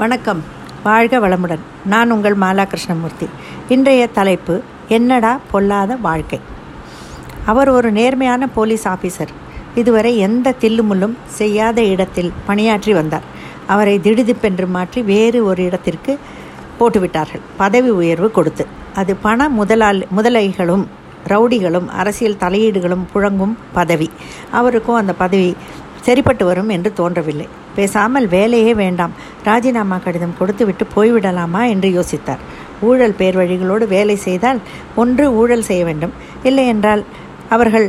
வணக்கம். வாழ்க வளமுடன். நான் உங்கள் மாலா கிருஷ்ணமூர்த்தி இன்றைய தலைப்பு என்னடா பொல்லாத வாழ்க்கை? அவர் ஒரு நேர்மையான போலீஸ் ஆஃபீஸர் இதுவரை எந்த தில்லுமுள்ளும் செய்யாத இடத்தில் பணியாற்றி வந்தார். அவரை திடுதிப்பென்று மாற்றி வேறு ஒரு இடத்திற்கு போட்டுவிட்டார்கள். பதவி உயர்வு கொடுத்து. அது பண முதலாளி முதலைகளும் ரவுடிகளும் அரசியல் தலையீடுகளும் புழங்கும் பதவி. அவருக்கும் அந்த பதவி சரிப்பட்டு வரும் என்று தோன்றவில்லை. பேசாமல் வேலையே வேண்டாம். ராஜினாமா கடிதம் கொடுத்துவிட்டு போய்விடலாமா என்று யோசித்தார். ஊழல் பேர் வழிகளோடு வேலை செய்தால் ஒன்று ஊழல் செய்ய வேண்டும். இல்லை என்றால் அவர்கள்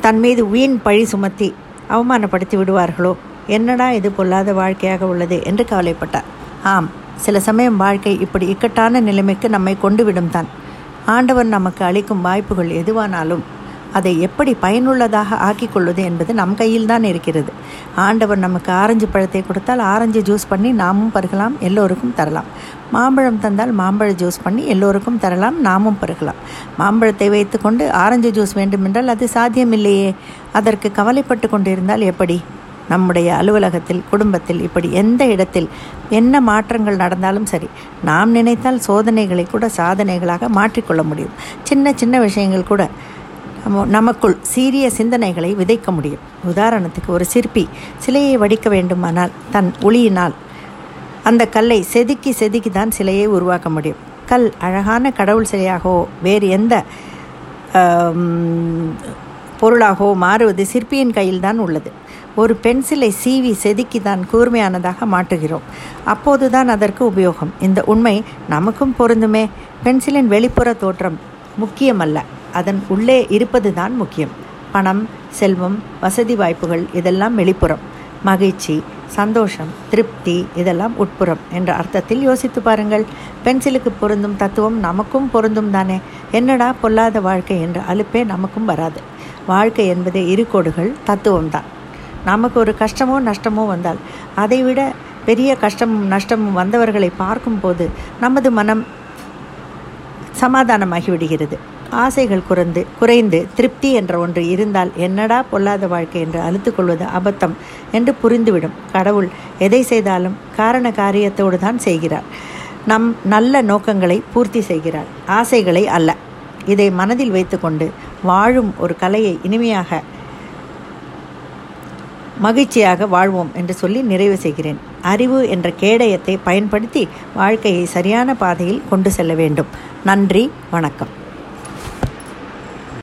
தன் மீது வீண் பழி சுமத்தி அவமானப்படுத்தி விடுவார்களோ? என்னடா இது பொல்லாத வாழ்க்கையாக உள்ளது என்று கவலைப்பட்டார். ஆம் சில சமயம் வாழ்க்கை இப்படி இக்கட்டான நிலைமைக்கு நம்மை கொண்டு விடும் தான். ஆண்டவர் நமக்கு அளிக்கும் வாய்ப்புகள் எதுவானாலும் அதை எப்படி பயனுள்ளதாக ஆக்கிக் கொள்வது என்பது நம் கையில் தான் இருக்கிறது. ஆண்டவர் நமக்கு ஆரஞ்சு பழத்தை கொடுத்தால் ஆரஞ்சு ஜூஸ் பண்ணி நாமும் பருகலாம் எல்லோருக்கும் தரலாம். மாம்பழம் தந்தால் மாம்பழ ஜூஸ் பண்ணி எல்லோருக்கும் தரலாம் நாமும் பருகலாம். மாம்பழத்தை வைத்துக்கொண்டு ஆரஞ்சு ஜூஸ் வேண்டுமென்றால் அது சாத்தியமில்லையே. அதற்கு கவலைப்பட்டு கொண்டிருந்தால் எப்படி? நம்முடைய அலுவலகத்தில் குடும்பத்தில் இப்படி எந்த இடத்தில் என்ன மாற்றங்கள் நடந்தாலும் சரி நாம் நினைத்தால் சோதனைகளை கூட சாதனைகளாக மாற்றிக்கொள்ள முடியும். சின்ன சின்ன விஷயங்கள் கூட நமக்குள் சீரிய சிந்தனைகளை விதைக்க முடியும். உதாரணத்துக்கு ஒரு சிற்பி சிலையை வடிக்க வேண்டுமானால் தன் ஒளியினால் அந்த கல்லை செதுக்கி செதுக்கி தான் சிலையை உருவாக்க முடியும். கல் அழகான கடவுள் சிலையாகவோ வேறு எந்த பொருளாகவோ மாறுவது சிற்பியின் கையில் தான் உள்ளது. ஒரு பென்சிலை சீவி செதுக்கி தான் கூர்மையானதாக மாற்றுகிறோம். அப்போதுதான் அதற்கு உபயோகம். இந்த உண்மை நமக்கும் பொருந்துமே. பென்சிலின் வெளிப்புற தோற்றம் முக்கியமல்ல. அதன் உள்ளே இருப்பது தான் முக்கியம். பணம் செல்வம் வசதி வாய்ப்புகள் இதெல்லாம் வெளிப்புறம். மகிழ்ச்சி சந்தோஷம் திருப்தி இதெல்லாம் உட்புறம் என்ற அர்த்தத்தில் யோசித்து பாருங்கள். பென்சிலுக்கு பொருந்தும் தத்துவம் நமக்கும் பொருந்தும் தானே. என்னடா பொல்லாத வாழ்க்கை என்ற அலுப்பே நமக்கும் வராது. வாழ்க்கை என்பது இரு கோடுகள் தத்துவம்தான் நமக்கு ஒரு கஷ்டமோ நஷ்டமோ வந்தால் அதைவிட பெரிய கஷ்டமும் நஷ்டமும் வந்தவர்களை பார்க்கும்போது நமது மனம் சமாதானமாகிவிடுகிறது. ஆசைகள் குறைந்து குறைந்து திருப்தி என்ற ஒன்று இருந்தால் என்னடா பொல்லாத வாழ்க்கை என்று அழுத்துக்கொள்வது அபத்தம் என்று புரிந்துவிடும். கடவுள் எதை செய்தாலும் காரண காரியத்தோடு தான் செய்கிறார். நம் நல்ல நோக்கங்களை பூர்த்தி செய்கிறார். ஆசைகளை அல்ல. இதை மனதில் வைத்துக்கொண்டு வாழும் ஒரு கலையை இனிமையாக மகிழ்ச்சியாக வாழ்வோம் என்று சொல்லி நிறைவு செய்கிறேன். அறிவு என்ற கேடயத்தை பயன்படுத்தி வாழ்க்கையை சரியான பாதையில் கொண்டு செல்ல வேண்டும். நன்றி வணக்கம்.